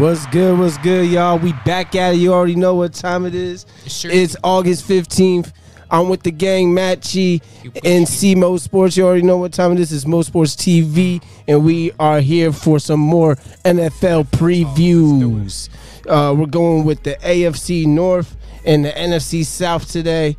What's good? What's good, y'all? We back at it. You already know what time it is. Sure. It's August 15th. I'm with the gang, Matt G and C Mo Sports. You already know what time it is. It's Mo Sports TV, and we are here for some more NFL previews. Uh, we're going with the AFC North and the NFC South today.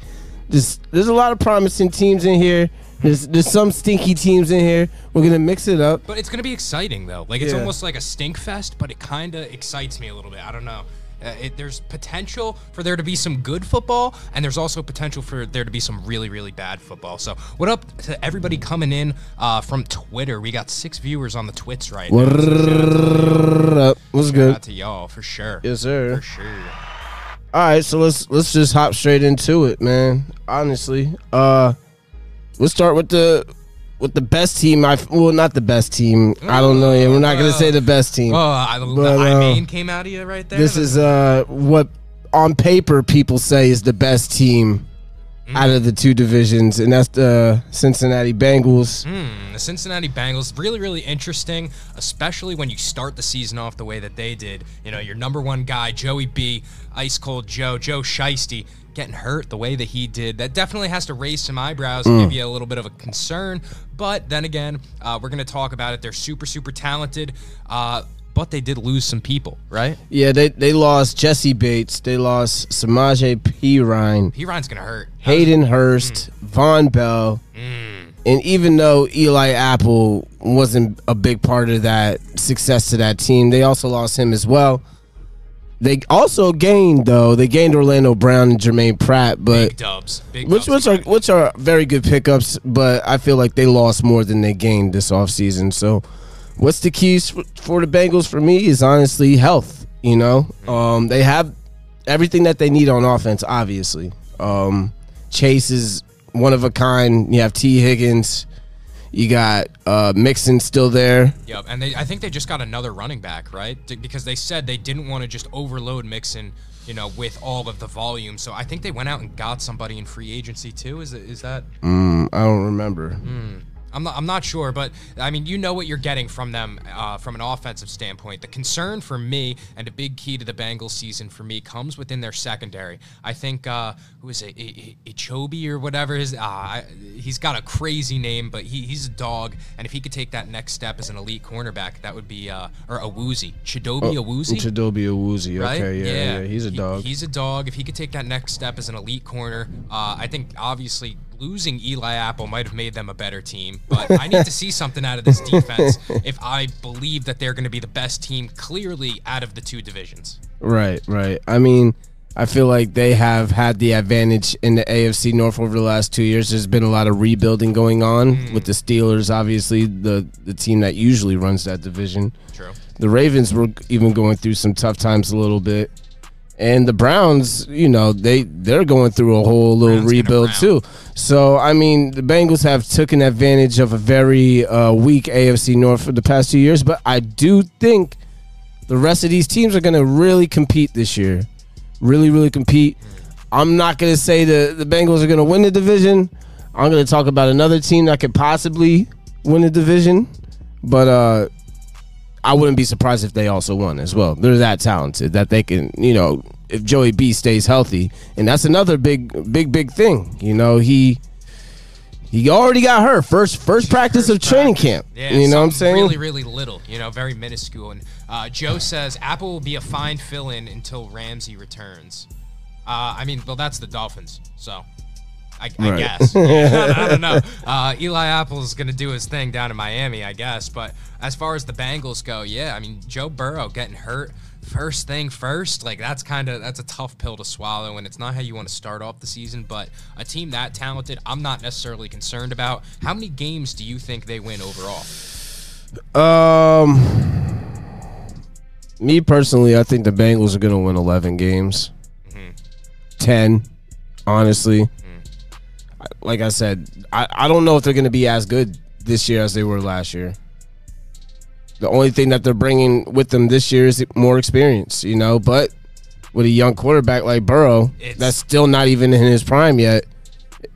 There's, there's a lot of promising teams in here. There's, there's some stinky teams in here. We're gonna mix it up. But it's gonna be exciting though. Like it's Yeah. almost like a stink fest, but it kind of excites me a little bit. I don't know. Uh, it, there's potential for there to be some good football, and there's also potential for there to be some really, really bad football. So, what up to everybody coming in uh, from Twitter? We got six viewers on the Twits right now. So shout out to- What up? What's shout good? out to y'all for sure. Yes, sir. For sure. All right, so let's let's just hop straight into it, man. Honestly, uh, let's start with the with the best team. I well, not the best team. I don't know yet. We're not gonna say the best team. Oh, I, But, the I uh, main came out of you right there. This is uh what on paper people say is the best team out of the two divisions, and that's the Cincinnati Bengals. Hmm, the Cincinnati Bengals really, really interesting, especially when you start the season off the way that they did. You know, your number one guy, Joey B, ice cold Joe, Joe Shiesty, getting hurt the way that he did. That definitely has to raise some eyebrows and give you a little bit of a concern. But then again, uh, we're going to talk about it. They're super, super talented, uh, but they did lose some people, right? Yeah, they they lost Jessie Bates. They lost Samaje Perine. P. Ryan's going to hurt. Hayden Hurst, Vonn Bell, and even though Eli Apple wasn't a big part of that success to that team, they also lost him as well. They also gained though they gained Orlando Brown and Germaine Pratt, but Big dubs. Big which dubs which are which are very good pickups, but I feel like they lost more than they gained this offseason. So, what's the keys for, for the Bengals for me is honestly health. You know, um, they have everything that they need on offense. Obviously, um, Chase is one of a kind. You have Tee Higgins. You got uh, Mixon still there. Yep, and they I think they just got another running back, right? Because they said they didn't want to just overload Mixon, you know, with all of the volume. So I think they went out and got somebody in free agency too. Is it is that? Mm, I don't remember. I'm not I'm not sure, but I mean, you know what you're getting from them uh, from an offensive standpoint. The concern for me and a big key to the Bengals season for me comes within their secondary. I think uh, who is it, Ichobi or whatever his uh, he's got a crazy name, but he, he's a dog, and if he could take that next step as an elite cornerback, that would be uh, or Awuzie Chidobe Awuzie. Chidobe Awuzie. Right? Okay, yeah, yeah, he's a He- dog. he's a dog. If he could take that next step as an elite corner, uh, I think obviously losing Eli Apple might have made them a better team. But I need to see something out of this defense if I believe that they're going to be the best team clearly out of the two divisions. Right, right. I mean, I feel like they have had the advantage in the AFC North over the last two years. There's been a lot of rebuilding going on hmm. with the Steelers, obviously the the team that usually runs that division. True. The Ravens were even going through some tough times a little bit. And the Browns, you know, they they're going through a whole little Browns rebuild too. So I mean, the Bengals have taken advantage of a very uh, weak AFC North for the past two years, but I do think the rest of these teams are going to really compete this year. Really, really compete. I'm not going to say the, the Bengals are going to win the division. I'm going to talk about another team that could possibly win the division, but uh, I wouldn't be surprised if they also won as well. They're that talented that they can, you know, if Joey B stays healthy, and that's another big, big, big thing. You know, he he already got hurt first first practice of training camp. Yeah, you know what I'm saying? Really, really little. You know, very minuscule. And uh, Joe says Apple will be a fine fill-in until Ramsey returns. Uh, I mean, well, that's the Dolphins, so I, I Right. guess. I don't know. Uh, Eli Apple's gonna do his thing down in Miami, I guess. But as far as the Bengals go, yeah, I mean, Joe Burrow getting hurt. First thing first, like that's kind of that's a tough pill to swallow, and it's not how you want to start off the season. But a team that talented, I'm not necessarily concerned about. How many games do you think they win overall? Um, me personally, I think the Bengals are going to win 11 games. 10, honestly. Like I said, I, I don't know if they're going to be as good this year as they were last year. The only thing that they're bringing with them this year is more experience, you know. But with a young quarterback like Burrow, It's- that's still not even in his prime yet.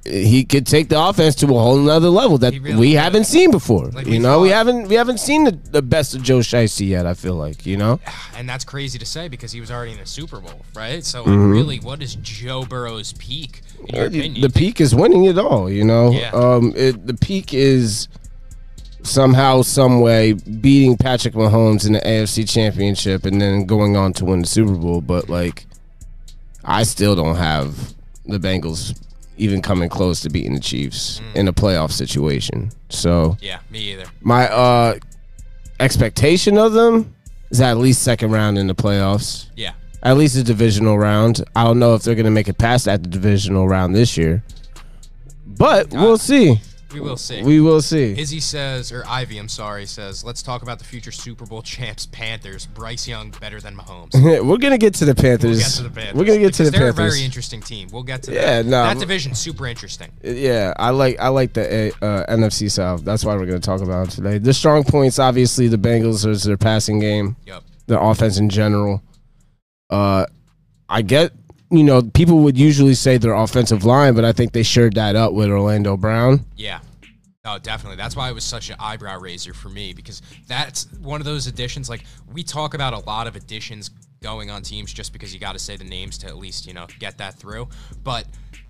he could take the offense to a whole nother level that really we could. haven't seen before. Like you know, we haven't we haven't seen the, the best of Joe Shiesty yet. I feel like you know. And that's crazy to say because he was already in the Super Bowl, right? So Mm-hmm. really, what is Joe Burrow's peak in your opinion? The peak is winning it all. You know, Yeah. um, it, the peak is somehow, some way beating Patrick Mahomes in the AFC Championship and then going on to win the Super Bowl. But like, I still don't have the Bengals even coming close to beating the Chiefs Mm. in a playoff situation. So Yeah, me either. my uh, expectation of them is at least second round in the playoffs. Yeah. At least a divisional round. I don't know if they're going to make it past that divisional round this year, but we'll see. We will see. We will see. Izzy says, or Ivy, I'm sorry, says, let's talk about the future Super Bowl champs, Panthers. Bryce Young better than Mahomes. We're gonna get to the Panthers. We'll get to the Panthers. We're gonna get to the they're Panthers. a very interesting team. We'll get to Yeah, that. no, that division's super interesting. Yeah, I like I like the uh, NFC South. That's why we're gonna talk about it today. The strong points, obviously, the Bengals is their passing game, Yep. their offense in general. Uh, I get you know people would usually say their offensive line, but I think they shared that up with Orlando Brown. Yeah. Oh, definitely. That's why it was such an eyebrow raiser for me because that's one of those additions. Like we talk about a lot of additions going on teams just because you got to say the names to at least you know get that through. But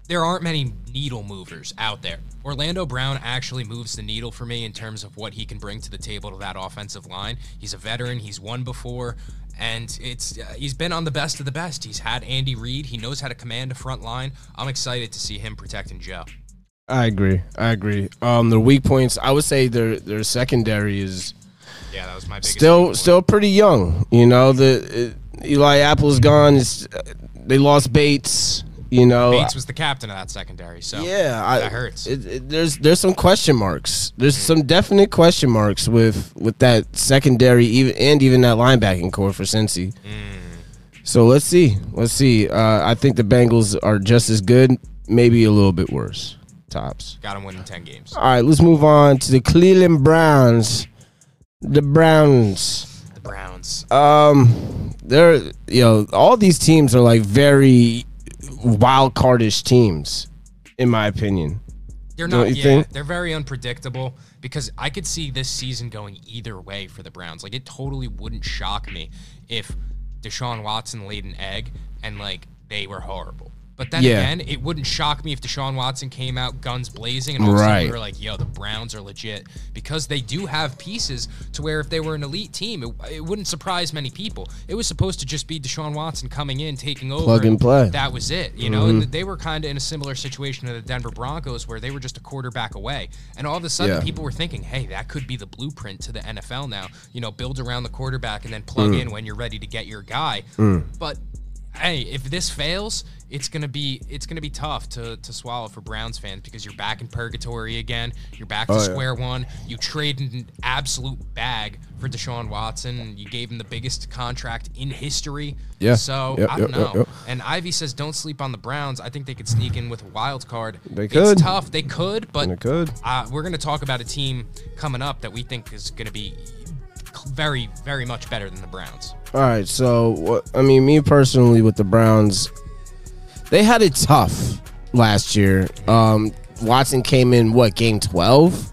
there aren't many needle movers out there. Orlando Brown actually moves the needle for me in terms of what he can bring to the table to that offensive line. He's a veteran. He's won before. And it's uh, he's been on the best of the best. He's had Andy Reid. He knows how to command a front line. I'm excited to see him protecting Joe. I agree. I agree. Um, their weak points, I would say their their secondary is Yeah, that was my biggest. still still pretty young. You know, the uh, Eli Apple's gone. It's, uh, they lost Bates. You know, Bates was the captain of that secondary, so yeah, I, that hurts. It, it, there's there's some question marks. There's some definite question marks with with that secondary, even and even that linebacking core for Cincy. Mm. So let's see. Let's see. Uh, I think the Bengals are just as good, maybe a little bit worse. Tops. got him winning ten games. All right, let's move on to the Cleveland Browns. The Browns. The Browns. Um, they're you know all these teams are like very wild cardish teams, in my opinion. They're you Yeah, think? they're very unpredictable because I could see this season going either way for the Browns. Like it totally wouldn't shock me if Deshaun Watson laid an egg and like they were horrible. But then Yeah. again, it wouldn't shock me if Deshaun Watson came out guns blazing and all of a sudden Right. we were like, yo, the Browns are legit. Because they do have pieces to where if they were an elite team, it, it wouldn't surprise many people. It was supposed to just be Deshaun Watson coming in, taking over. Plug and play. That was it. You know, and they were kind of in a similar situation to the Denver Broncos where they were just a quarterback away. And all of a sudden, Yeah. people were thinking, hey, that could be the blueprint to the NFL now. You know, build around the quarterback and then plug Mm. in when you're ready to get your guy. But hey, if this fails, it's gonna be it's gonna be tough to, to swallow for Browns fans because you're back in purgatory again. You're back to Oh, yeah. square one. You traded an absolute bag for Deshaun Watson. You gave him the biggest contract in history. Yeah. So Yep, I don't yep, know. yep. And Ivy says don't sleep on the Browns. I think they could sneak in with a wild card. They could. It's tough. They could, but They could. Uh, we're gonna talk about a team coming up that we think is gonna be very, very much better than the Browns. All right, so? I mean, me personally with the Browns, they had it tough last year. Um, Watson came in what game twelve?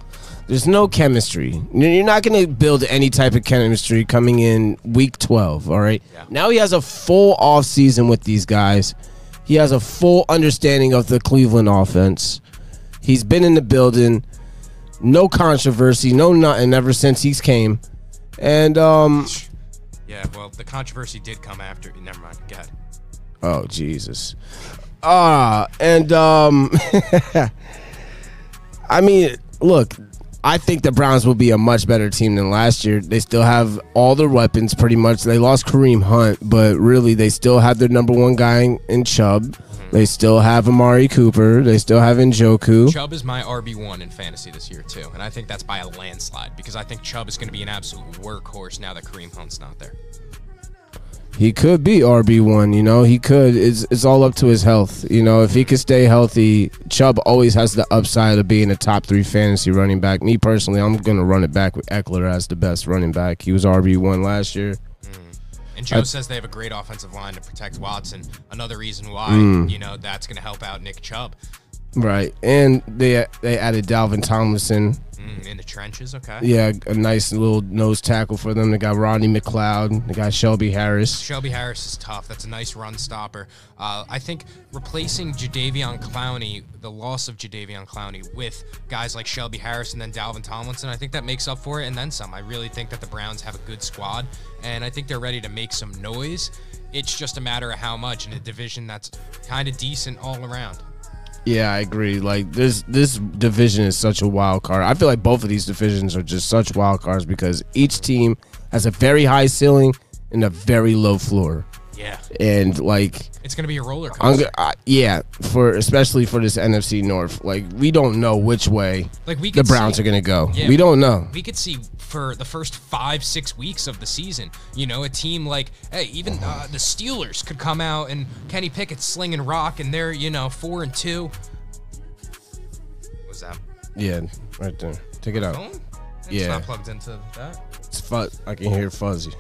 There's no chemistry. You're not going to build any type of chemistry coming in week twelve. All right. Yeah. Now he has a full off season with these guys. He has a full understanding of the Cleveland offense. He's been in the building. No controversy, no nothing ever since he's came. And um, Yeah, well, the controversy did come after. Never mind. Go ahead. Oh Jesus. Ah, and um I mean, look, I think the Browns will be a much better team than last year. They still have all their weapons pretty much. They lost Kareem Hunt, but really they still have their number one guy in, in Chubb. They still have Amari Cooper. They still have Njoku. Chubb is my RB1 in fantasy this year, too. And I think that's by a landslide because I think Chubb is going to be an absolute workhorse now that Kareem Hunt's not there. He could be RB one, you know. He could. It's it's all up to his health. You know, if he could stay healthy, Chubb always has the upside of being a top three fantasy running back. Me personally, I'm gonna run it back with Ekeler as the best running back. He was RB one last year. And Joe says they have a great offensive line to protect Watson. Another reason why, Mm. you know, that's going to help out Nick Chubb. Right, and they they added Dalvin Tomlinson. Mm, in the trenches, okay. Yeah, a nice little nose tackle for them. They got Rodney McLeod. They got Shelby Harris. Shelby Harris is tough. That's a nice run stopper. Uh, I think replacing Jadeveon Clowney, the loss of Jadeveon Clowney, with guys like Shelby Harris and then Dalvin Tomlinson, I think that makes up for it and then some. I really think that the Browns have a good squad, and I think they're ready to make some noise. It's just a matter of how much in a division that's kind of decent all around. Yeah, I agree. Like this this division is such a wild card. I feel like both of these divisions are just such wild cards because each team has a very high ceiling and a very low floor. Yeah. And like It's going to be a roller I'm coaster. go- yeah, for especially for this NFC North, like we don't know which way Like we the Browns see- are gonna go. Yeah, we don't know. we could see for the first five, six weeks of the season, you know, a team like, hey, even uh, the Steelers could come out and Kenny Pickett slinging rock, and they're you know four and two. What was that? Yeah, right there. Take it out. Phone? It's Yeah. not plugged into that. It's fuzz. I can hear fuzzy.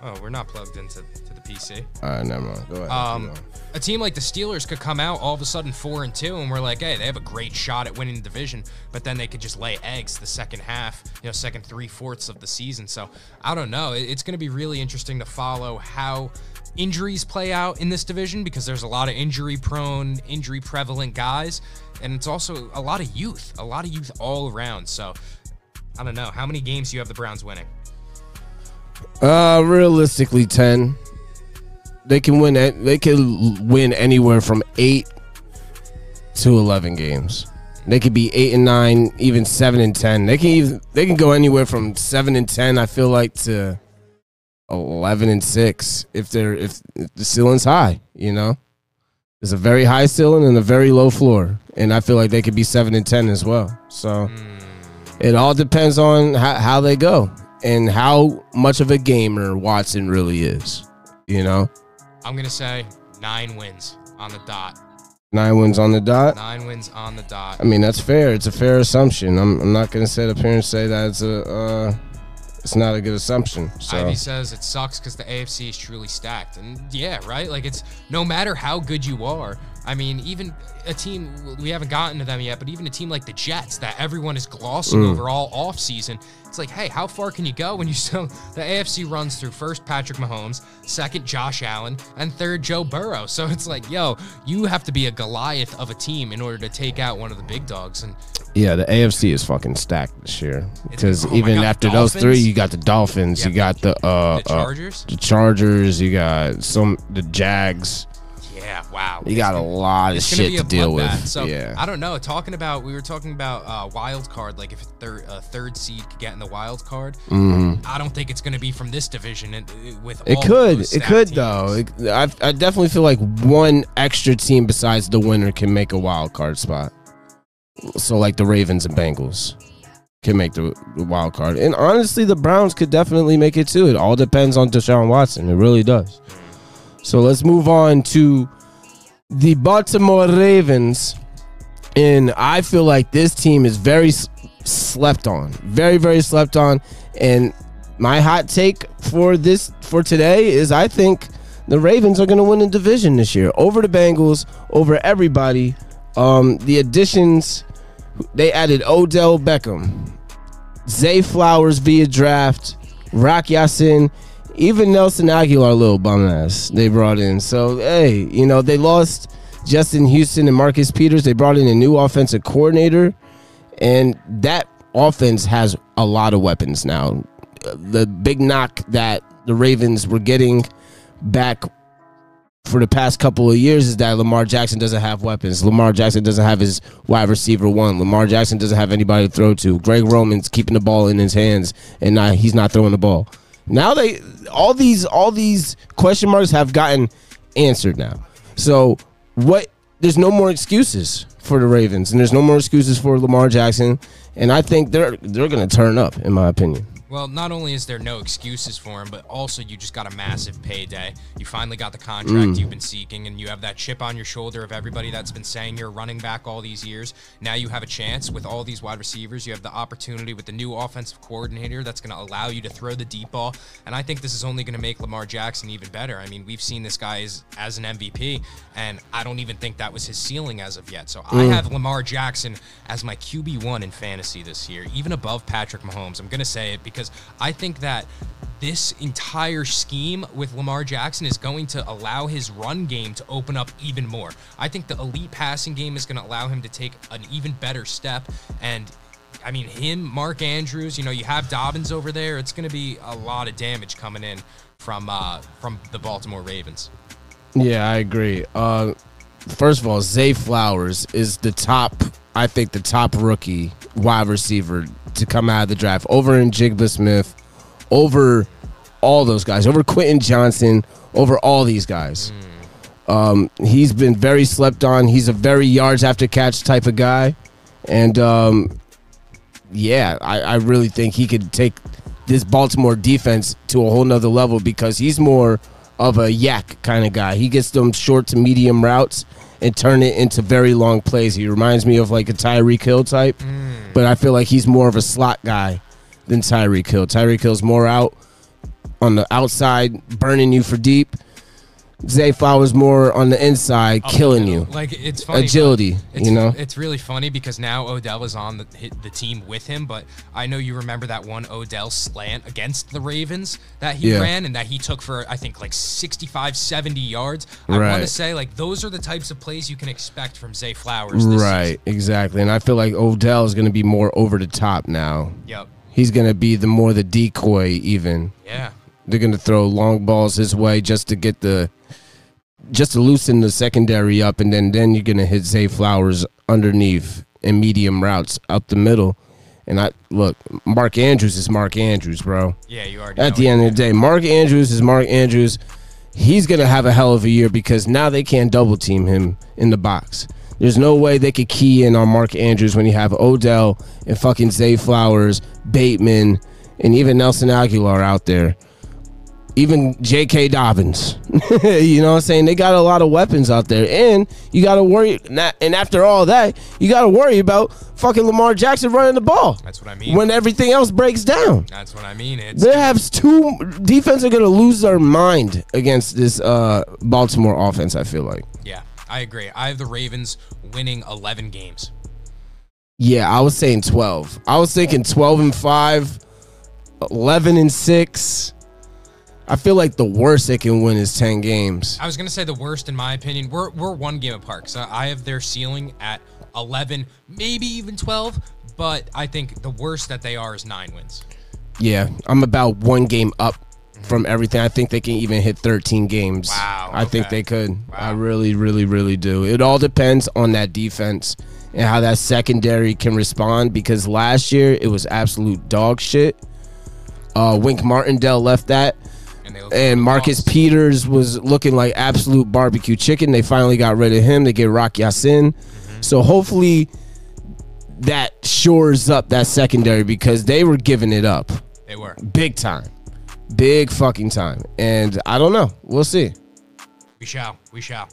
Oh, we're not plugged into to the PC. All right, never mind. Go ahead. Um, a team like the Steelers could come out all of a sudden four and two, and we're like, hey, they have a great shot at winning the division, but then they could just lay eggs the second half, you know, second three fourths of the season. So I don't know. It's going to be really interesting to follow how injuries play out in this division because there's a lot of injury prone, injury prevalent guys, and it's also a lot of youth, a lot of youth all around. So I don't know. How many games do you have the Browns winning? Uh, realistically, ten. They can win. They can win anywhere from eight to eleven games. They could be eight and nine, even seven and ten. They can even they can go anywhere from seven and ten. I feel like to eleven and six if they're if, if the ceiling's high. You know, there's a very high ceiling and a very low floor, and I feel like they could be seven and ten as well. So hmm. it all depends on how, how they go and how much of a gamer Watson really is. You know, I'm going to say nine wins on the dot. nine wins on the dot. Nine wins on the dot. I mean, that's fair. It's a fair assumption. I'm, I'm not going to sit up here and say that it's a uh, it's not a good assumption. So Ivy says it sucks because the AFC is truly stacked. And yeah, right? Like it's no matter how good you are. I mean, even a team, we haven't gotten to them yet, but even a team like the Jets that everyone is glossing Mm. over all offseason, it's like, hey, how far can you go when you still, the AFC runs through first Patrick Mahomes, second Josh Allen, and third Joe Burrow. So it's like, yo, you have to be a Goliath of a team in order to take out one of the big dogs. And yeah, the AFC is fucking stacked this year because oh even God, after those three, you got the Dolphins, Yeah, you got the uh, the uh, Chargers? the Chargers, you got some the Jags. Yeah, wow. You got a lot of shit to deal with. bloodbath. So yeah, I don't know. Talking about we were talking about uh, wild card, like if a third, a third seed could get in the wild card. I don't think it's going to be from this division. And uh, with. It could. It could teams. though. I, I definitely feel like one extra team besides the winner can make a wild card spot. So like the Ravens and Bengals can make the, the wild card, and honestly, the Browns could definitely make it too. It all depends on Deshaun Watson. It really does. So let's move on to the Baltimore Ravens, and I feel like this team is very slept on, very very slept on, and my hot take for this for today is I think the Ravens are going to win the division this year over the Bengals, over everybody. Um, the additions they added Odell Beckham, Zay Flowers via draft, Rock Ya-Sin, even Nelson Agholor, little bum ass they brought in. So hey, you know they lost Justin Houston and Marcus Peters. They brought in a new offensive coordinator, and that offense has a lot of weapons now. The big knock that the Ravens were getting back for the past couple of years is that Lamar Jackson doesn't have weapons. Lamar Jackson doesn't have his wide receiver one. Lamar Jackson doesn't have anybody to throw to. Greg Roman's keeping the ball in his hands and not, he's not throwing the ball. Now they all these all these question marks have gotten answered now. So what there's no more excuses for the Ravens and there's no more excuses for Lamar Jackson and I think they're they're going to turn up in my opinion. Well, not only is there no excuses for him, but also you just got a massive payday. You finally got the contract Mm. you've been seeking, and you have that chip on your shoulder of everybody that's been saying you're a running back all these years. Now you have a chance with all these wide receivers. You have the opportunity with the new offensive coordinator that's going to allow you to throw the deep ball. And I think this is only going to make Lamar Jackson even better. I mean, we've seen this guy as, as an MVP, and I don't even think that was his ceiling as of yet. So I have Lamar Jackson as my QB1 in fantasy this year, even above Patrick Mahomes. I'm going to say it because I think that this entire scheme with Lamar Jackson is going to allow his run game to open up even more. I think the elite passing game is going to allow him to take an even better step. And I mean, him, Mark Andrews, you know, you have Dobbins over there. It's going to be a lot of damage coming in from uh, from the Baltimore Ravens. Yeah, I agree. Uh, first of all, Zay Flowers is the top, I think, the top rookie wide receiver to come out of the draft over in Jigba Smith, over all those guys, over Quentin Johnston, over all these guys. Um, he's been very slept on. He's a very yards after catch type of guy. And um, yeah, I, I really think he could take this Baltimore defense to a whole nother level because he's more of a YAC kind of guy. He gets them short to medium routes and turn it into very long plays. He reminds me of like a Tyreek Hill type, mm. but I feel like he's more of a slot guy than Tyreek Hill. Tyreek Hill's more out on the outside, burning you for deep. Zay Flowers more on the inside, killing you. Like it's funny. Agility, It's, you know? it's really funny because now Odell is on the hit the team with him, but I know you remember that one Odell slant against the Ravens that he Yeah. ran and that he took for I think like 65 70 yards. I want to say like those are the types of plays you can expect from Zay Flowers this Right, exactly. And I feel like Odell is going to be more over the top now. Yep. He's going to be the more the decoy even. Yeah. They're going to throw long balls his way just to get the just to loosen the secondary up and then then you're going to hit Zay Flowers underneath and medium routes out the middle. And I look, Mark Andrews is Mark Andrews, bro. Yeah, you are. At the end of the day, Mark Andrews is Mark Andrews. He's gonna have a hell of a year because now they can't double team him in the box. There's no way they could key in on Mark Andrews when you have Odell and fucking Zay Flowers, Bateman, and even Nelson Agholor out there. Even J.K. Dobbins. you know what I'm saying? They got a lot of weapons out there. And you got to worry. And after all that, you got to worry about fucking Lamar Jackson running the ball That's what I mean. when everything else breaks down. That's what I mean. It's They have two defense are gonna lose their mind against this uh, Baltimore offense. I feel like. yeah, I agree. I have the Ravens winning 11 games. Yeah, I was saying twelve. I was thinking twelve and five, 11 and six. I feel like the worst they can win is ten games. I was gonna say the worst in my opinion. We're we're one game apart. So I have their ceiling at eleven, maybe even twelve. But I think the worst that they are is nine wins. Yeah, I'm about one game up from everything. I think they can even hit 13 games. Wow, I think they could. I really, really, really do. It all depends on that defense and how that secondary can respond because last year it was absolute dog shit. Uh, Wink Martindale left that. And And Marcus lost. Peters was looking like absolute barbecue chicken. They finally got rid of him. They get Rock Ya-Sin. Mm-hmm. So hopefully that shores up that secondary because they were giving it up They were. big time. Big fucking time. And I don't know. We'll see. We shall. We shall.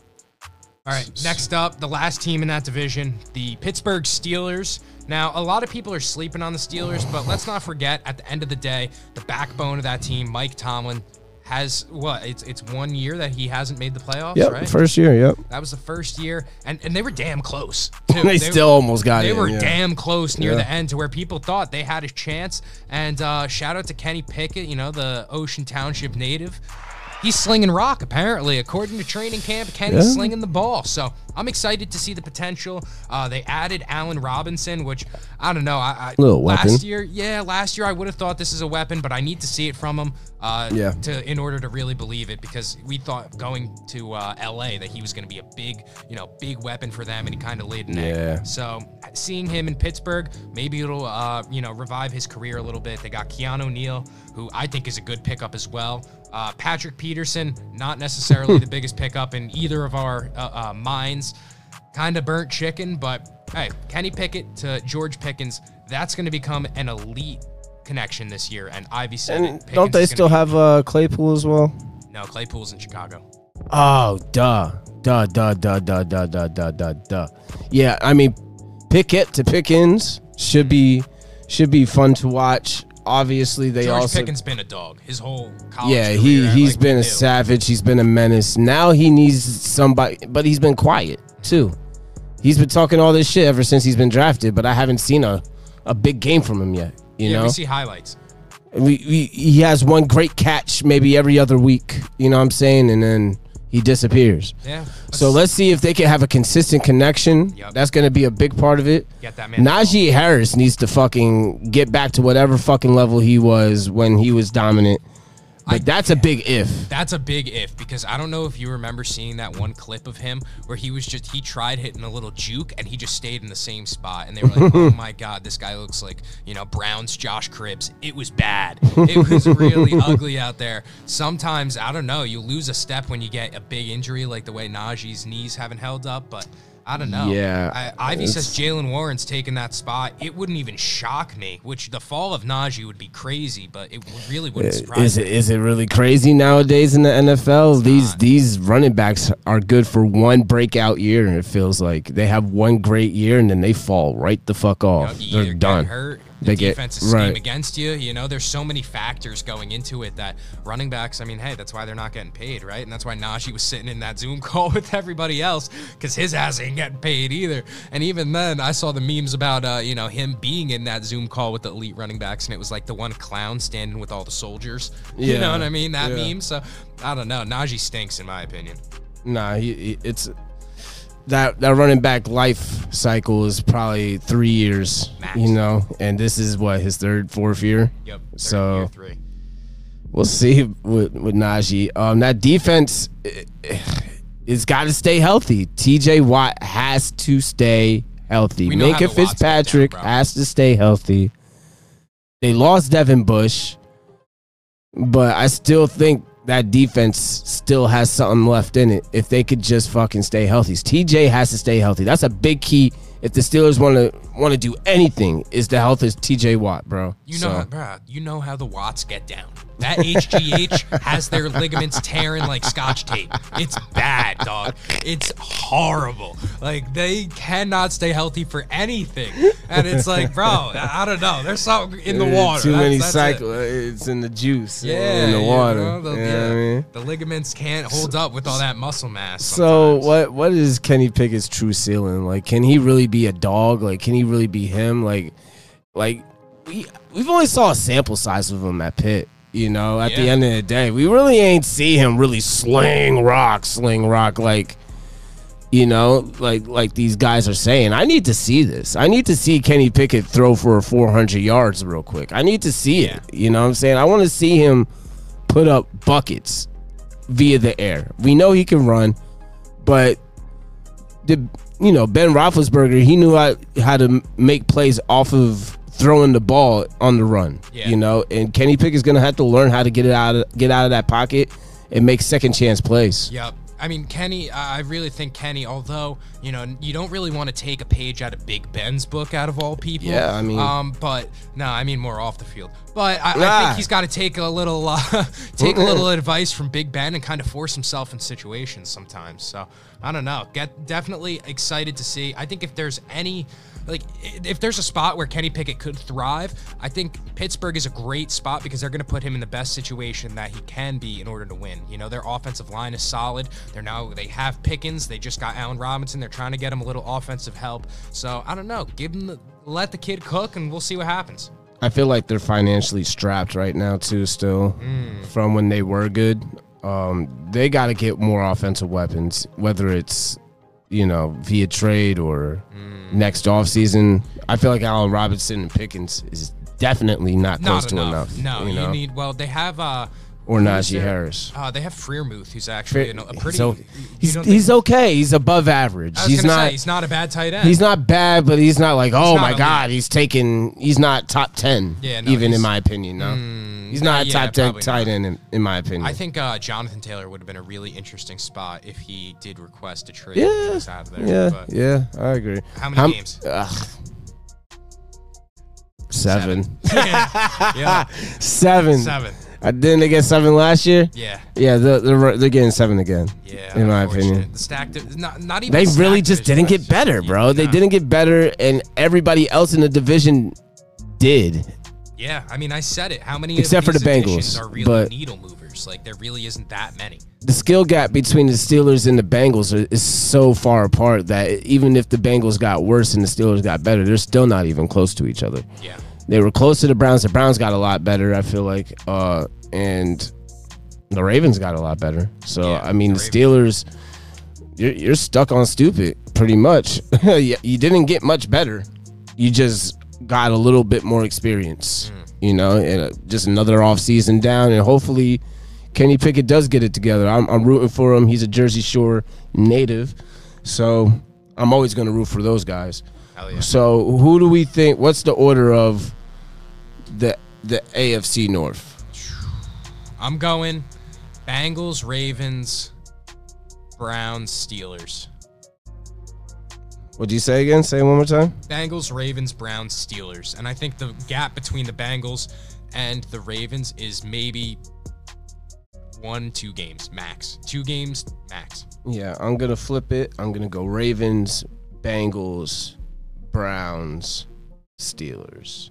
All right. Next up, the last team in that division, the Pittsburgh Steelers. Now, a lot of people are sleeping on the Steelers, but let's not forget at the end of the day, the backbone of that team, Mike Tomlin, has what? It's it's one year that he hasn't made the playoffs, Yep. right? First year. Yep. That was the first year, and, and they were damn close. Too. They, still almost got it, They in, were yeah. damn close near Yeah. the end to where people thought they had a chance. And uh, shout out to Kenny Pickett, you know, the Ocean Township native. He's slinging rock, apparently. According to training camp, Kenny's Yeah. slinging the ball. So I'm excited to see the potential. Uh, they added Allen Robinson, which I don't know. I, I last weapon. year, yeah, last year I would have thought this is a weapon, but I need to see it from him. Uh, Yeah. To in order to really believe it, because we thought going to uh, L.A. that he was going to be a big, you know, big weapon for them, and he kind of laid an egg. Yeah. So seeing him in Pittsburgh, maybe it'll uh, you know revive his career a little bit. They got Keanu Neal, who I think is a good pickup as well. Uh, Patrick Peterson, not necessarily the biggest pickup in either of our uh, uh, minds. Kind of burnt chicken, but hey, Kenny Pickett to George Pickens, that's going to become an elite connection this year, and Ivy said. And Pickens don't they still have uh, Claypool as well? No, Claypool's in Chicago. Oh, duh. Duh, duh, duh, duh, duh, duh, duh, duh, duh. Yeah, I mean, Pickett to Pickens should be should be fun to watch. Obviously, they George also Pickens been a dog his whole college yeah career, he he's like been a knew. savage. He's been a menace. Now he needs somebody, but he's been quiet too. He's been talking all this shit ever since he's been drafted, but I haven't seen a a big game from him yet. You yeah, know, we see highlights. we, we, he has one great catch maybe every other week. You know what I'm saying? And then he disappears. Yeah. So let's see if they can have a consistent connection. Yep. That's going to be a big part of it. get that man. Najee Harris needs to fucking get back to whatever fucking level he was when he was dominant. I- that's a big if. That's a big if because I don't know if you remember seeing that one clip of him where he was just he tried hitting a little juke and he just stayed in the same spot and they were like, "Oh my god, this guy looks like, you know, Brown's Josh Cribbs." It was bad. It was really ugly out there. Sometimes, I don't know, you lose a step when you get a big injury like the way Najee's knees haven't held up, but I don't know. Yeah, I, Ivy says Jaylen Warren's taking that spot. It wouldn't even shock me, which the fall of Najee would be crazy, but it really wouldn't uh, surprise Is me. it is it really crazy nowadays in the NFL? These not. these running backs are good for one breakout year, and it feels like they have one great year and then they fall right the fuck You know, off. you They're done. Hurt, the They get- is right. against you. You know, there's so many factors going into it that running backs. I mean, hey, that's why they're not getting paid, right? And that's why Najee was sitting in that Zoom call with everybody else because his ass ain't getting paid either. And even then, I saw the memes about uh, you know him being in that Zoom call with the elite running backs, and it was like the one clown standing with all the soldiers. Yeah. You know what I mean? That Yeah. meme. So I don't know. Najee stinks in my opinion. Nah, he, he- it's that that running back life cycle is probably three years. Max. You know, and this is what his third, fourth year. Yep. third So- year three. We'll see with with Najee. Um, that defense eh, it's got to stay healthy. T.J. Watt has to stay healthy. We know how Minkah the Watts get Fitzpatrick down, has to stay healthy. They lost Devin Bush, but I still think that defense still has something left in it. If they could just fucking stay healthy, TJ has to stay healthy. That's a big key. If the Steelers want to want to do anything, is the health is TJ Watt, bro. You So- know, how, bruh, you know how the Watts get down. That HGH has their ligaments tearing like scotch tape. It's bad, dog. It's horrible. Like they cannot stay healthy for anything, and it's like, bro, I don't know. There's something in the Uh, water. Too That's- many that's it. cycles. It's in the juice. Yeah, in the you water. know, the, You know yeah, I mean? the ligaments can't hold up with all that muscle mass. So sometimes. what what is Kenny Pickett's true ceiling? Like, can he really be a dog? Like, can he really be him? Like, like we we've only saw a sample size of him at Pitt. You know, at the end of the day, we really ain't see him really sling rock, sling rock like. You know, like like these guys are saying, I need to see this. I need to see Kenny Pickett throw for 400 yards real quick. I need to see it. You know what I'm saying? I want to see him put up buckets via the air. We know he can run, but the you know Ben Roethlisberger, he knew how, how to make plays off of throwing the ball on the run. Yeah. You know, and Kenny Pickett's gonna have to learn how to get it out of get out of that pocket and make second chance plays. Yep. I mean, Kenny, I I really think Kenny, although, you know, you don't really want to take a page out of Big Ben's book out of all people. Yeah, I mean- Um, but, no, I mean more off the field. But I, I Ah. think he's got to take a little, uh, take a little advice from Big Ben and kind of force himself in situations sometimes. So, I don't know. Get definitely excited to see. I think if there's any, like, if there's a spot where Kenny Pickett could thrive, I think Pittsburgh is a great spot because they're going to put him in the best situation that he can be in order to win. You know, their offensive line is solid. They're now they have Pickens. They just got Allen Robinson. They're trying to get him a little offensive help. So I don't know. Give him the let the kid cook, and we'll see what happens. I feel like they're financially strapped right now too. Still, from when they were good, um, they got to get more offensive weapons, whether it's you know via trade or next offseason. I feel like Allen Robinson and Pickens is definitely not close Not to enough. enough. No, you, you, need. Well, they have. uh or who's Najee Harris. Uh, they have Freiermuth, who's actually know, a pretty. so he's he's okay. He's above average. He's not. say he's not a bad tight end. He's not bad, but he's not like, oh not my god, he's taking. He's not top ten. Yeah, no, even in my opinion, no. he's not a top ten tight end in, in my opinion. I think uh, Jonathan Taylor would have been a really interesting spot if he did request a trade. Yeah, out of there. yeah, but yeah, I agree. How many games? Ugh. Seven. yeah. yeah. Seven. Seven. Uh, didn't they get seven last year? Yeah. Yeah, they're, they're, they're getting seven again. Yeah. in my opinion. The stacked, not, not even They the really just didn't get better, bro. They nah. didn't get better, and everybody else in the division did. Yeah, I mean, I said it. How many Except for the Bengals, are really but- needle movers? Like there really isn't that many. The skill gap between the Steelers and the Bengals are, is so far apart that even if the Bengals got worse and the Steelers got better, they're still not even close to each other. Yeah. They were close to the Browns. The Browns got a lot better, I feel like, uh, and the Ravens got a lot better. So Yeah, I mean, the the Steelers, you're, you're stuck on stupid, pretty much. you you didn't get much better. You just got a little bit more experience, you know, and uh, just another offseason down, and hopefully. Kenny Pickett does get it together. I'm, I'm rooting for him. He's a Jersey Shore native, so I'm always going to root for those guys. Yeah. So who do we think? What's the order of the the AFC North? I'm going Bengals, Ravens, Browns, Steelers. What'd you say again? Say it one more time. Bengals, Ravens, Browns, Steelers. And I think the gap between the Bengals and the Ravens is maybe one, two games max. Two games max. Yeah, I'm gonna flip it. I'm gonna go Ravens, Bengals, Browns, Steelers.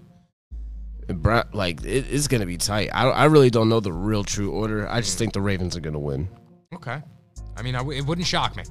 Brown, like it, it's gonna be tight. I, I really don't know the real true order. I just think the Ravens are gonna win. Okay. I mean, I w- it wouldn't shock me.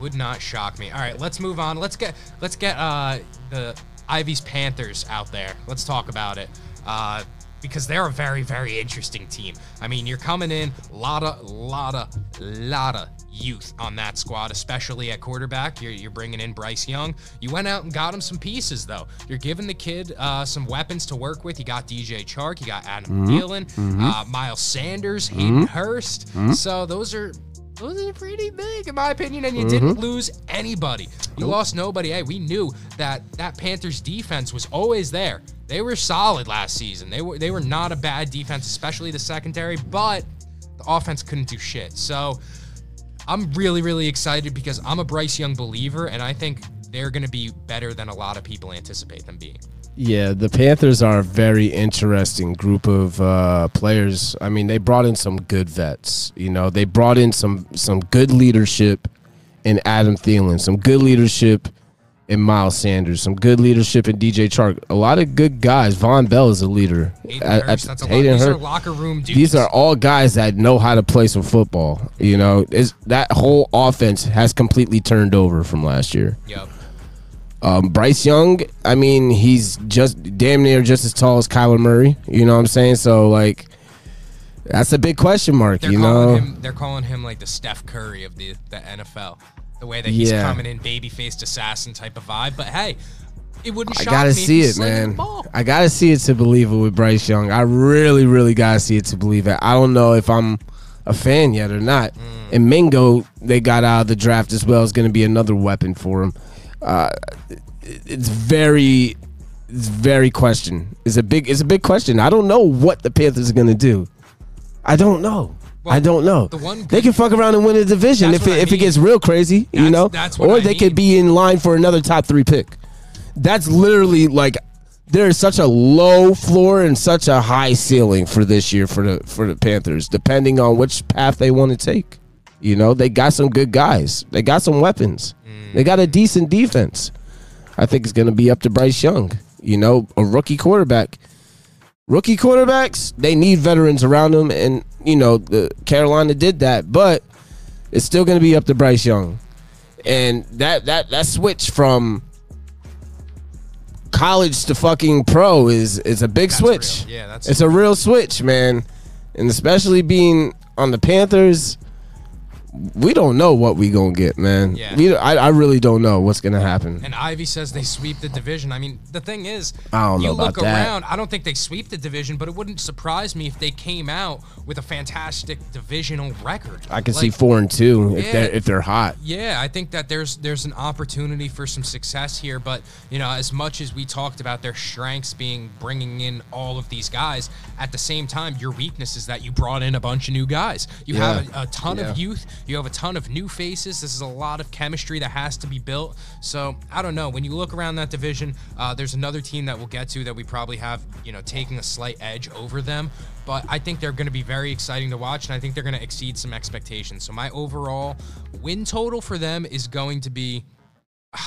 Would not shock me. All right, let's move on. Let's get let's get uh, the Ivy's Panthers out there. Let's talk about it. Uh, because they're a very, very interesting team. I mean, you're coming in, a lotta, lotta, lotta youth on that squad, especially at quarterback. You're, you're bringing in Bryce Young. You went out and got him some pieces, though. You're giving the kid uh, some weapons to work with. You got DJ Chark, you got Adam Thielen, uh, Miles Sanders, Hayden Hurst. So those are are pretty big in my opinion and you mm-hmm. didn't lose anybody. You lost nobody. Hey we knew that that panthers defense was always there. They were solid last season. They were they were not a bad defense especially the secondary but the offense couldn't do shit. So i'm really really excited because i'm a bryce young believer and i think they're going to be better than a lot of people anticipate them being Yeah, the Panthers are a very interesting group of uh, players. I mean, they brought in some good vets. You know, they brought in some some good leadership in Adam Thielen, some good leadership in Miles Sanders, some good leadership in DJ Chark. A lot of good guys. Vonn Bell is a leader. Hayden At- Hurst, at- that's a These are locker room dudes. these are all guys that know how to play some football. You know, is that whole offense has completely turned over from last year. Yep. Um, Bryce Young, I mean, he's just damn near just as tall as Kyler Murray. You know what I'm saying? So like, that's a big question mark. They're you calling know, him. They're calling him like the Steph Curry of the the NFL. The way that he's Yeah. coming in, baby faced assassin type of vibe. But hey, it wouldn't I gotta see it, he's slinging the man. I gotta see it to believe it with Bryce Young. I really, really gotta see it to believe it. I don't know if I'm a fan yet or not. Mm. And Mingo, they got out of the draft as well, is going to be another weapon for him. Uh, it's very, it's very question. It's a big, it's a big question. I don't know what the Panthers are going to do. I don't know. Well, I don't know. the one they can fuck around and win a division if it, I if it gets real crazy, you know, that's what or I they mean. could be in line for another top three pick. That's literally like there is such a low floor and such a high ceiling for this year for the for the Panthers, depending on which path they want to take. You know, they got some good guys. They got some weapons. They got a decent defense. I think it's going to be up to Bryce Young. You know, a rookie quarterback. Rookie quarterbacks, they need veterans around them, and you know, the Carolina did that, but it's still going to be up to Bryce Young. And that that that switch from college to fucking pro is is a big That's switch. real. Yeah, that's It's a real switch, man. And especially being on the Panthers, we don't know what we gonna get, man. Yeah. We, I, I really don't know what's gonna happen. And Ivy says they sweep the division. I mean, the thing is, I don't you know look about that. around. I don't think they sweep the division, but it wouldn't surprise me if they came out with a fantastic divisional record. I can Like, see four and two if Yeah. they're if they're hot. Yeah, I think that there's there's an opportunity for some success here, but you know, as much as we talked about their strengths being bringing in all of these guys, at the same time, your weakness is that you brought in a bunch of new guys. You have a, a ton Yeah. of youth. You have a ton of new faces. This is a lot of chemistry that has to be built. So I don't know. When you look around that division, uh, there's another team that we'll get to that we probably have, you know, taking a slight edge over them. But I think they're going to be very exciting to watch, and I think they're going to exceed some expectations. So my overall win total for them is going to be.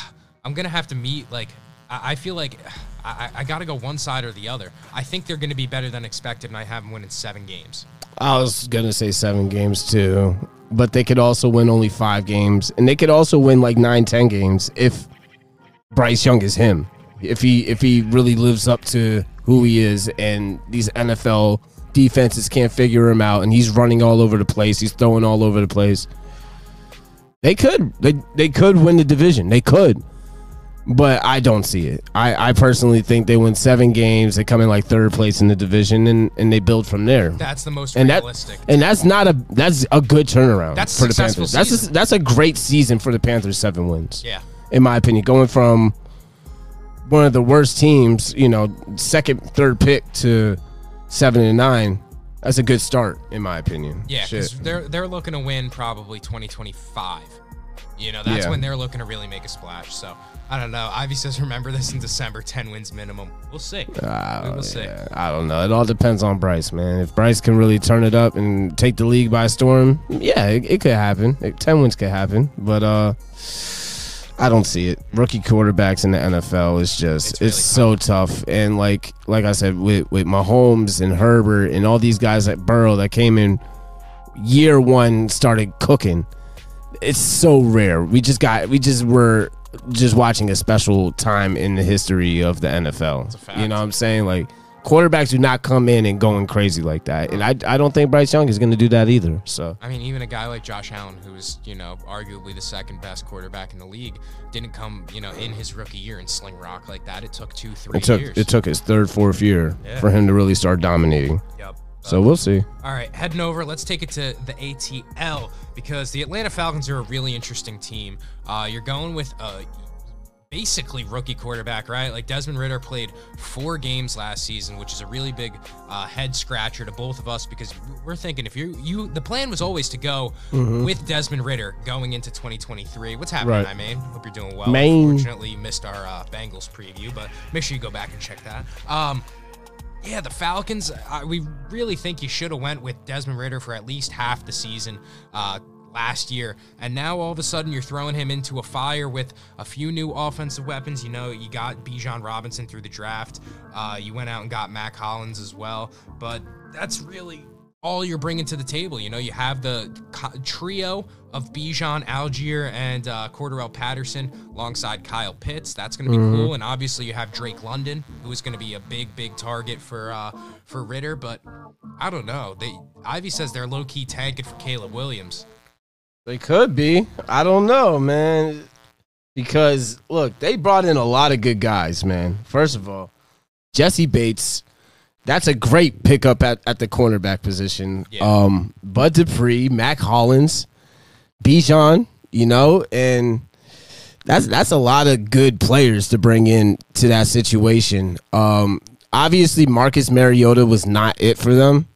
I'm gonna have to meet like I, feel like I, I got to go one side or the other. I think they're going to be better than expected, and I have them winning seven games. I was gonna say seven games too, but they could also win only five games, and they could also win like nine, ten games if Bryce Young is him. If he if he really lives up to who he is, and these NFL defenses can't figure him out, and he's running all over the place, he's throwing all over the place. They could they they could win the division. They could but I don't see it. I, I personally think they win seven games. They come in like third place in the division, and, and they build from there. That's the most and realistic. That, and that's not a that's a good turnaround. That's for the Panthers. Season. That's a, that's a great season for the Panthers. Seven wins. Yeah, in my opinion, going from one of the worst teams, you know, second, third pick to seven and nine. That's a good start, in my opinion. Yeah, because they're they're looking to win probably twenty twenty five. You know, that's yeah. when they're looking to really make a splash. So I don't know. Ivy says remember this in December, ten wins minimum. We'll see. Uh, we will yeah. see. I don't know. It all depends on Bryce, man. If Bryce can really turn it up and take the league by storm, yeah, it, it could happen. It, ten wins could happen, but uh. I don't see it. Rookie quarterbacks in the NFL is just it's, really it's so tough. And like like I said, with with Mahomes and Herbert and all these guys like Burrow that came in year one started cooking it's so rare. We just got we just were just watching a special time in the history of the NFL. You know what I'm saying? Like quarterbacks do not come in and going crazy like that. And I, I don't think Bryce Young is going to do that either. So I mean, even a guy like Josh Allen, who is you know arguably the second best quarterback in the league, didn't come you know in his rookie year and sling rock like that. It took two, three it took, years. It took his third, fourth year yeah. for him to really start dominating. Yep. So we'll see. All right, heading over. Let's take it to the ATL because the Atlanta Falcons are a really interesting team. Uh, you're going with a basically rookie quarterback, right? Like Desmond Ridder played four games last season, which is a really big uh, head scratcher to both of us because we're thinking if you you the plan was always to go mm-hmm. with Desmond Ridder going into 2023. What's happening, right. I mean? Hope you're doing well. Maine. Unfortunately, you missed our uh, Bengals preview, but make sure you go back and check that. Um, yeah, the Falcons. Uh, we really think you should have went with Desmond Ridder for at least half the season uh, last year, and now all of a sudden you're throwing him into a fire with a few new offensive weapons. You know, you got Bijan Robinson through the draft. Uh, you went out and got Mack Hollins as well, but that's really all you're bringing to the table. You know, you have the trio of Bijan, Allgeier, and uh, Cordarrelle Patterson alongside Kyle Pitts. That's going to be mm-hmm. cool. And obviously, you have Drake London, who is going to be a big, big target for uh, for Ridder. But I don't know. They Ivy says they're low key tanking for Caleb Williams. They could be. I don't know, man. Because look, they brought in a lot of good guys, man. First of all, Jessie Bates that's a great pickup at, at the cornerback position. Yeah. Um, Bud Dupree, Mack Hollins, Bijan, you know, and that's that's a lot of good players to bring in to that situation. Um, obviously, Marcus Mariota was not it for them,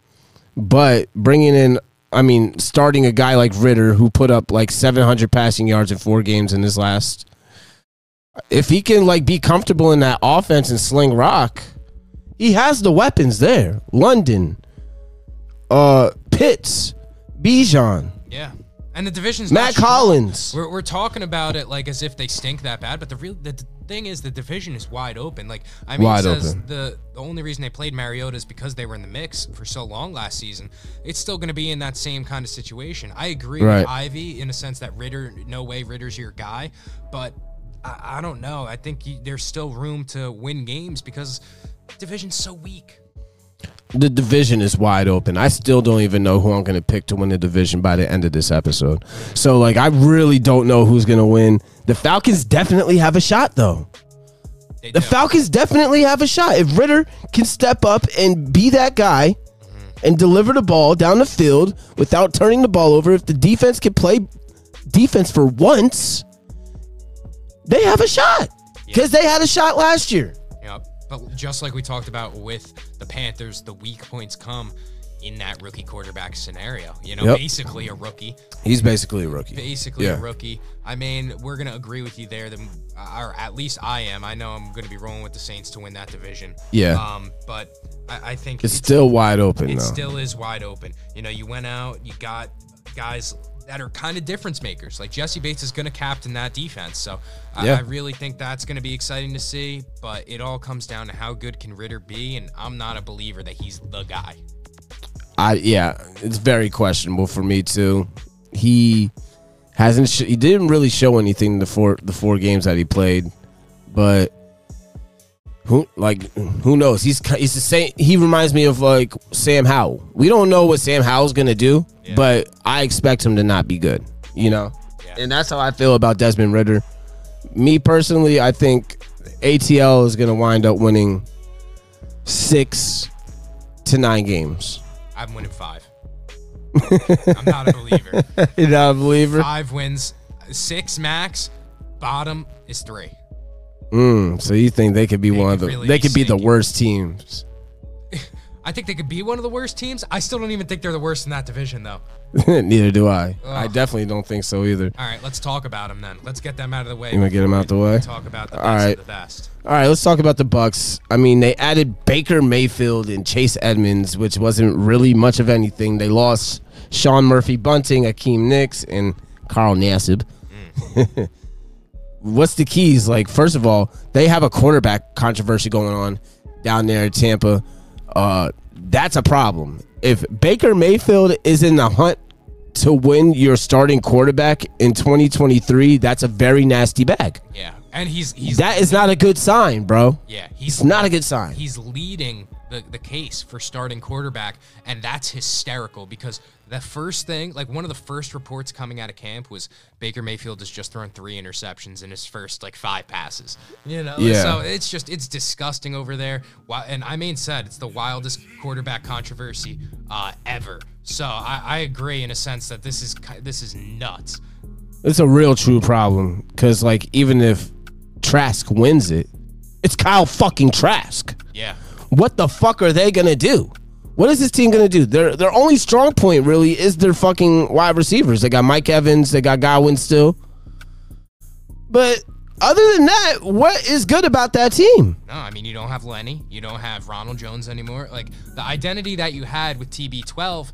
but bringing in, I mean, starting a guy like Ridder who put up like 700 passing yards in four games in his last. If he can like be comfortable in that offense and sling rock he has the weapons there. London, uh, Pitts, Bijan. Yeah. And the division's Mack Hollins. We're, we're talking about it like as if they stink that bad, but the real the thing is the division is wide open. Like I mean, wide says open. the the only reason they played Mariota is because they were in the mix for so long last season. It's still going to be in that same kind of situation. I agree right. with Ivy in a sense that Ridder, no way Ridder's your guy, but I, I don't know. I think there's still room to win games because division's so weak. The division is wide open. I still don't even know who I'm going to pick to win the division by the end of this episode. So, like, I really don't know who's going to win. The Falcons definitely have a shot, though. They the do. Falcons definitely have a shot. If Ridder can step up and be that guy and deliver the ball down the field without turning the ball over, if the defense can play defense for once, they have a shot because they had a shot last year. But just like we talked about with the Panthers, the weak points come. in that rookie quarterback scenario. You know, Yep. basically a rookie. He's basically a rookie. basically Yeah. a rookie. I mean, we're gonna agree with you there. That, or at least I am. I know I'm gonna be rolling with the Saints to win that division. Yeah. Um, but I, I think It's still wide open it though. still is wide open. You know, you went out, you got guys that are kind of difference makers. Like Jessie Bates is going to captain that defense. So I, Yeah. I really think that's going to be exciting to see. But it all comes down to how good can Ridder be. And I'm not a believer that he's the guy. I yeah, it's very questionable for me too. He hasn't sh- he didn't really show anything the four the four games that he played, but who like who knows? He's he's the same. He reminds me of like Sam Howell. We don't know what Sam Howell's gonna do, Yeah. but I expect him to not be good. You know, Yeah. and that's how I feel about Desmond Ridder. Me personally, I think ATL is gonna wind up winning six to nine games. I'm winning five. I'm not a believer. You're not a believer? Five wins, six max. Bottom is three. Mm, so you think they could be They one of the really they could be the worst teams? I think they could be one of the worst teams. I still don't even think they're the worst in that division, though. Neither do I. I definitely don't think so either. All right, let's talk about them then. Let's get them out of the way. You wanna get them out the way? Talk about the best All right. of the best. All right, let's talk about the Bucs. I mean, they added Baker Mayfield and Chase Edmonds, which wasn't really much of anything. They lost Sean Murphy Bunting, Akiem Hicks, and Carl Nassib. Mm. What's the keys? Like, first of all, they have a quarterback controversy going on down there in Tampa. Uh, that's a problem. If Baker Mayfield is in the hunt to win your starting quarterback in 2023, that's a very nasty bag. Yeah, and he's he's That is not a good sign, bro. yeah he's It's not a good sign. he's leading the, the case for starting quarterback, and that's hysterical because the first thing, like one of the first reports coming out of camp was Baker Mayfield has just thrown three interceptions in his first like five passes. You know, Yeah. so it's just it's disgusting over there. And I mean, said it's the wildest quarterback controversy uh, ever. So I, I agree in a sense that this is this is nuts. It's a real true problem because, like, even if Trask wins it, it's Kyle fucking Trask. Yeah. What the fuck are they gonna do? What is this team gonna do? Their their only strong point really is their fucking wide receivers. They got Mike Evans, they got Godwin still. But other than that, what is good about that team? No, I mean you don't have Lenny, you don't have Ronald Jones anymore. Like the identity that you had with TB12,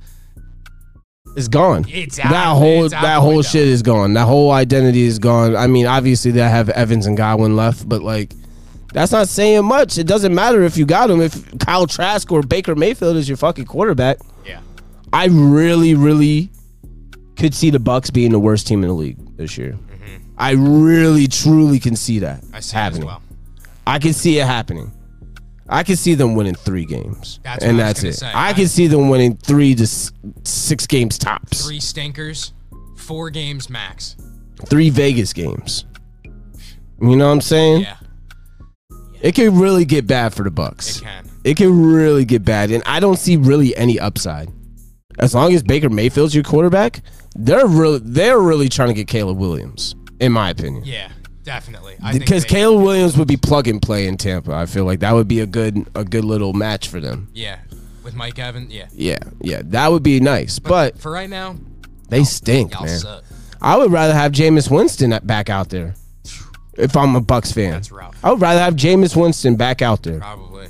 It's gone. It's that out- whole it's that whole window. shit is gone. That whole identity is gone. I mean, obviously they have Evans and Godwin left, but like that's not saying much. It doesn't matter if you got him. If Kyle Trask or Baker Mayfield is your fucking quarterback, yeah, I really, really could see the Bucs being the worst team in the league this year. I really, truly can see that Mm-hmm. I see happening. as well. I can see it happening. I can see them winning three games, That's and what I was that's it. say. I I- can see them winning three to s- six games tops. Three stinkers, four games max. three Vegas games. You know what I'm saying? Yeah, It could really get bad for the Bucs. it can. It could really get bad, and I don't see really any upside. As long as Baker Mayfield's your quarterback, they're really they're really trying to get Caleb Williams, in my opinion. Yeah, definitely. Because Caleb Williams would be plug and play in Tampa. I feel like that would be a good a good little match for them. Yeah, with Mike Evans. Yeah, Yeah, yeah, that would be nice. But for right now, they stink, man. suck. I would rather have Jameis Winston back out there. If I'm a Bucs fan, That's rough. I would rather have Jameis Winston back out there Probably.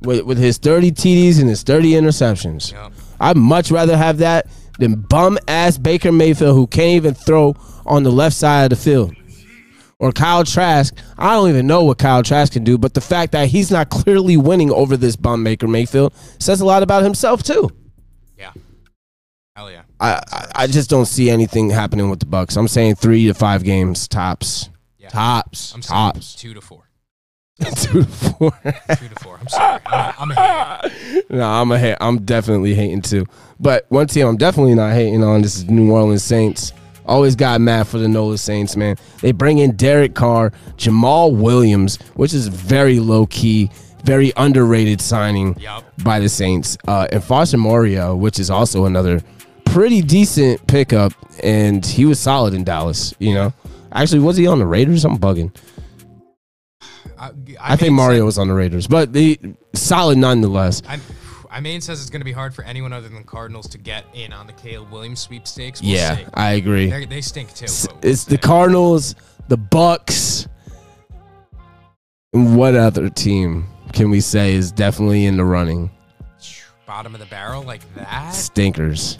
with, with his 30 TDs and his 30 interceptions. Yep. I'd much rather have that than bum ass Baker Mayfield who can't even throw on the left side of the field. Or Kyle Trask. I don't even know what Kyle Trask can do, but the fact that he's not clearly winning over this bum Baker Mayfield says a lot about himself too. Yeah. Hell yeah. I, I, I just don't see anything happening with the Bucs. I'm saying three to five games tops. Yeah. Tops. I'm tops. Two to four. Two to four. Two to four. I'm sorry. I'm, I'm a hater. no, I'm a hate. I'm definitely hating too. But one team I'm definitely not hating on this is New Orleans Saints. Always got mad for the NOLA Saints, man. They bring in Derek Carr, Jamaal Williams, which is very low key, very underrated signing Yup. by the Saints, uh, and Foster Moreau, which is also another pretty decent pickup, and he was solid in Dallas. You know, actually, was he on the Raiders? I'm bugging. I, I, think mean, Moreau was on the Raiders, but the solid nonetheless. I, I mean says it's going to be hard for anyone other than Cardinals to get in on the Caleb Williams sweepstakes. We'll yeah, see. I agree. They're, they stink too. It's, we'll it's the. Cardinals, the Bucs. What other team can we say is definitely in the running? bottom of the barrel like that. Stinkers.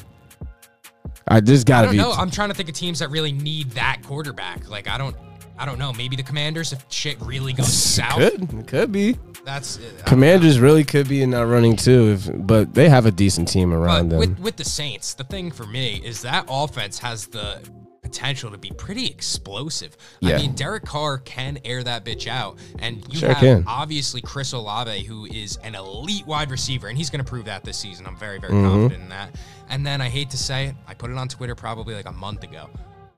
I just gotta don't be. know. I'm trying to think of teams that really need that quarterback. Like I don't, I don't know. Maybe the Commanders if shit really goes south. could it could be. That's I. Commanders really could be in that running too, if, but they have a decent team around them. with with the Saints, the thing for me is that offense has the potential to be pretty explosive. Yeah. I mean, Derek Carr can air that bitch out, and you Sure have can. obviously Chris Olave, who is an elite wide receiver, and he's going to prove that this season. I'm very very Mm-hmm. confident in that. And then I hate to say it, I put it on Twitter probably like a month ago.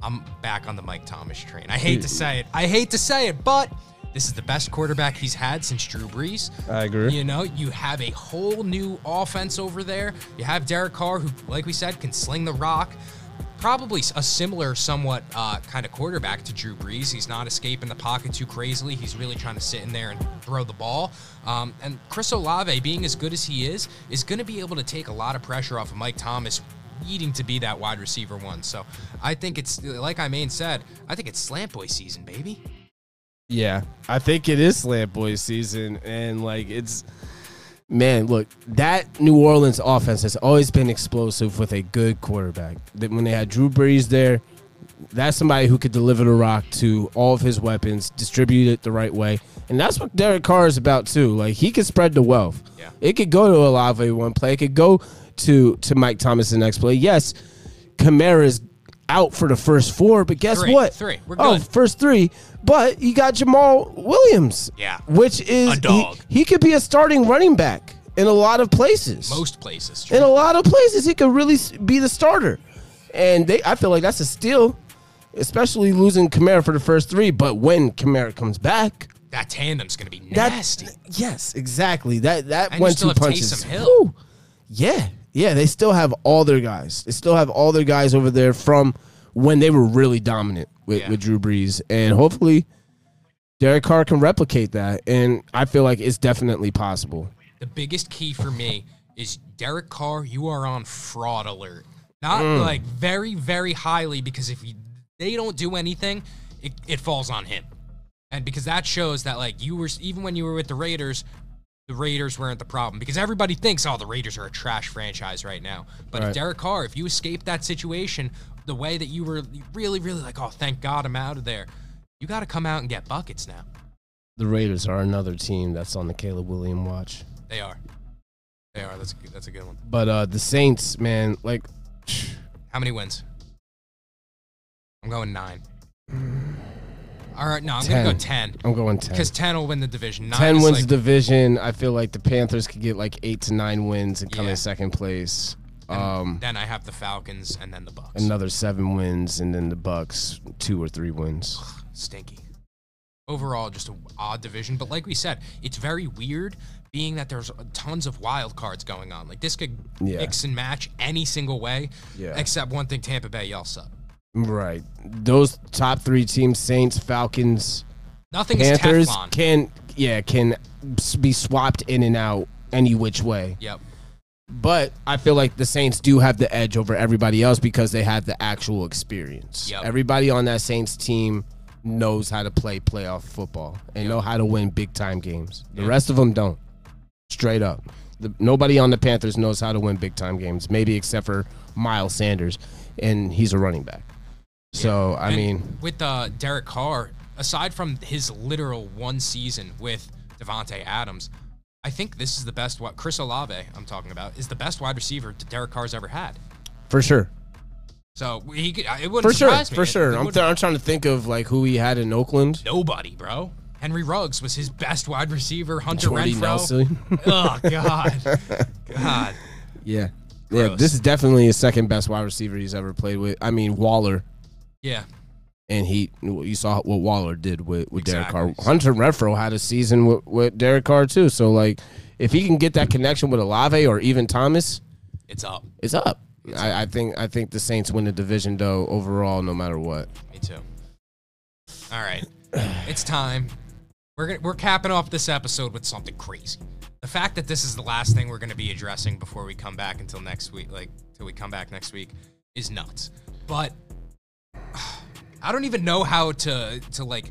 I'm back on the Mike Thomas train. I hate to say it. I hate to say it, but. This is the best quarterback he's had since Drew Brees. I agree. You know, you have a whole new offense over there. You have Derek Carr, who, like we said, can sling the rock. Probably a similar, somewhat uh, kind of quarterback to Drew Brees. He's not escaping the pocket too crazily. He's really trying to sit in there and throw the ball. Um, and Chris Olave, being as good as he is, is going to be able to take a lot of pressure off of Mike Thomas needing to be that wide receiver one. So I think it's, like I main said, I think it's slant boy season, baby. Yeah, I think it is Slant Boy season, and like it's man, look, that New Orleans offense has always been explosive with a good quarterback. That when they had Drew Brees there, that's somebody who could deliver the rock to all of his weapons, distribute it the right way, and that's what Derek Carr is about too. Like he could spread the wealth. Yeah. It could go to Olave one play. It could go to to Mike Thomas the next play. Yes, Kamara's out for the first four, but guess Three. what? Three. We're Oh, first three. But you got Jamaal Williams. Yeah. Which is A dog. He, he could be a starting running back in a lot of places. Most places. in a lot of places, he could really be the starter. And they, I feel like that's a steal, especially losing Kamara for the first three. But when Kamara comes back, that tandem's going to be that nasty. yes, exactly. That that And one two punches. Taysom Hill. Whew. Yeah, yeah. They still have all their guys. They still have all their guys over there from when they were really dominant with, Yeah. with Drew Brees, and hopefully Derek Carr can replicate that. And I feel like it's definitely possible. The biggest key for me is Derek Carr. You are on fraud alert. Not Mm. like very, very highly because if you, they don't do anything, it, it falls on him. And because that shows that like you were even when you were with the Raiders, the Raiders weren't the problem because everybody thinks oh the Raiders are a trash franchise right now. But if Derek Carr, if you escape that situation the way that you were really, really like oh thank God I'm out of there, you got to come out and get buckets now. The Raiders are another team that's on the Caleb William watch. They are. They are. That's a, good- that's a good one. But uh the Saints, man, like How many wins? I'm going nine. All right, no, I'm gonna go ten I'm going ten. because ten will win the division. Nine 10 wins like, the division. I feel like the Panthers could get like eight to nine wins and come Yeah. in second place. Um, then I have the Falcons and then the Bucs. another seven wins, and then the Bucs two or three wins. Stinky. Overall, just a odd division, but like we said, it's very weird, being that there's tons of wild cards going on. Like this could Yeah. mix and match any single way, Yeah. except one thing: Tampa Bay, y'all suck. Right. Those top three teams: Saints, Falcons, Nothing Panthers, can yeah can be swapped in and out any which way. yep. But I feel like the Saints do have the edge over everybody else because they have the actual experience. Yep. Everybody on that Saints team knows how to play playoff football and know how to win big time games. The Yeah. rest of them don't. Straight up. The, nobody on the Panthers knows how to win big time games, maybe except for Miles Sanders, and he's a running back. So, I And mean, with uh, Derek Carr, aside from his literal one season with Davante Adams, I think this is the best. What Chris Olave, I'm talking about, is the best wide receiver that Derek Carr's ever had. for sure. So he, could, it wouldn't For sure. surprise me. For sure. it I'm, th- I'm trying to think of like who he had in Oakland. nobody, bro. Henry Ruggs was his best wide receiver. Hunter Jordy Renfrow. Nelson. oh God, God. Yeah. Yeah, this is definitely his second best wide receiver he's ever played with. I mean, Waller, Yeah, and he you saw what Waller did with, with Derek Carr. Hunter Renfrow had a season with, with Derek Carr too. So like, if he can get that connection with Olave or even Thomas, it's up. it's up. I, I think I think the Saints win the division though overall, no matter what. Me too. All right, it's time. We're gonna, we're capping off this episode with something crazy. the fact that this is the last thing we're going to be addressing before we come back until next week, like till we come back next week, is nuts. But I don't even know how to to like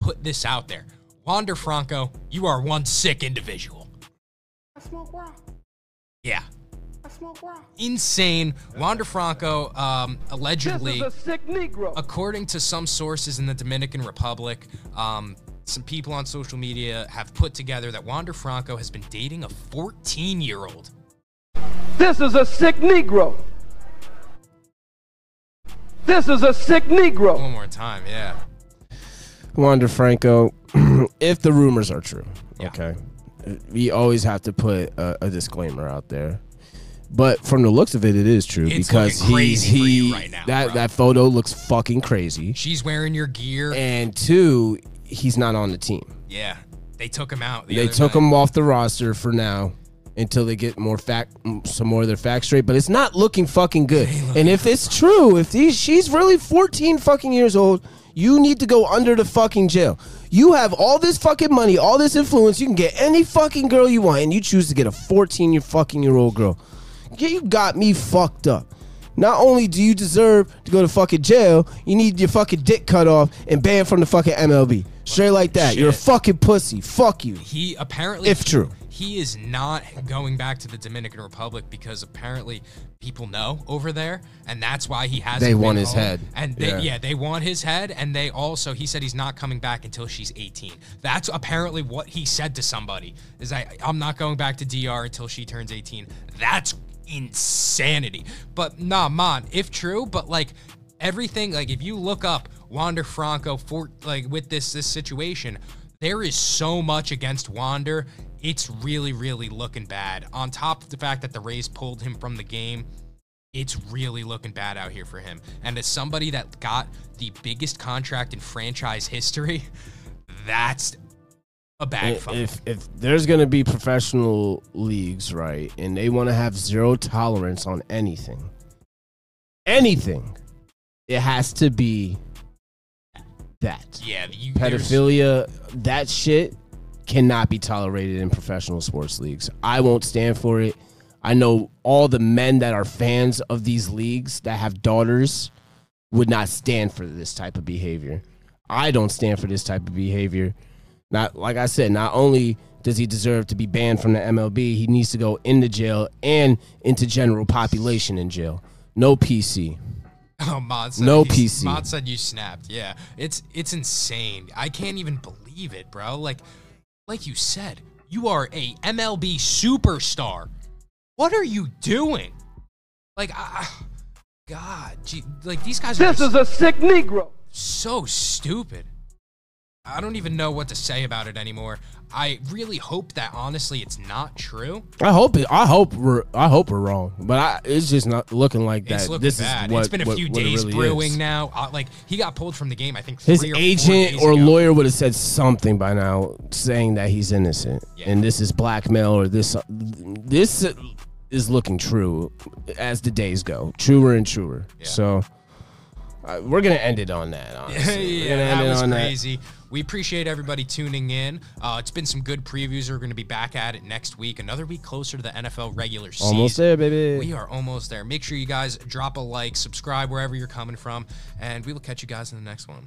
put this out there. Wander Franco, you are one sick individual. I smoke rock. Yeah, I smoke rock. insane. Wander Franco, um, allegedly, This is a sick Negro. according to some sources in the Dominican Republic, um, some people on social media have put together that Wander Franco has been dating a 14 year old. This is a sick Negro. This is a sick Negro. One more time, yeah. Wander Franco, if the rumors are true, Yeah. okay, we always have to put a, a disclaimer out there. But from the looks of it, it is true It's because he's crazy he right now, that bro. that photo looks fucking crazy. She's wearing your gear. And two, he's not on the team. yeah, they took him out. the They took night. him off the roster for now until they get more fact, some more of their facts straight. But it's not looking fucking good. And if it's true, if these, she's really 14 fucking years old, you need to go under the fucking jail. You have all this fucking money, all this influence. You can get any fucking girl you want, and you choose to get a 14 year fucking year old girl. You got me fucked up. Not only do you deserve to go to fucking jail, you need your fucking dick cut off and banned from the fucking MLB. Straight like that. You're a fucking pussy. Fuck you. He apparently, If true. He is not going back to the Dominican Republic because apparently people know over there, and that's why he hasn't. They want his home. head. and they, Yeah. yeah. they want his head, and they also he said he's not coming back until she's 18. That's apparently what he said to somebody. Is I I'm not going back to DR until she turns 18. That's insanity. But nah, man, if true, but like everything, like if you look up Wander Franco for like with this this situation, there is so much against Wander. It's really, really looking bad. On top of the fact that the Rays pulled him from the game, it's really looking bad out here for him. And as somebody that got the biggest contract in franchise history, that's a bad fuck. if if there's gonna be professional leagues, right, and they want to have zero tolerance on anything, anything, it has to be that yeah, you, pedophilia. That shit cannot be tolerated in professional sports leagues. I won't stand for it. I know all the men that are fans of these leagues that have daughters would not stand for this type of behavior. I don't stand for this type of behavior. Not like I said, not only does he deserve to be banned from the MLB, he needs to go into jail and into general population in jail. No PC. Oh, Mod said No PC. Mod said you snapped. Yeah, it's it's insane. I can't even believe it, bro. Like, like you said, you are a MLB superstar. What are you doing? Like, I, God, gee, like these guys This just is a sick Negro. so stupid. I don't even know what to say about it anymore. I really hope that honestly it's not true. I hope it, I hope we're I hope we're wrong, but I, it's just not looking like that. It's looking this bad. is what it's been a what- few what days really brewing is. now. Uh, like he got pulled from the game. I think His three or four agent or ago. lawyer would have said something by now, saying that he's innocent, Yeah. and this is blackmail or this. This is looking true as the days go, truer and truer. Yeah. So uh, we're gonna end it on that. Honestly, yeah, that was crazy. We appreciate everybody tuning in. Uh, it's been some good previews. We're going to be back at it next week. Another week closer to the NFL regular season. Almost there, baby. We are almost there. Make sure you guys drop a like, subscribe wherever you're coming from, and we will catch you guys in the next one.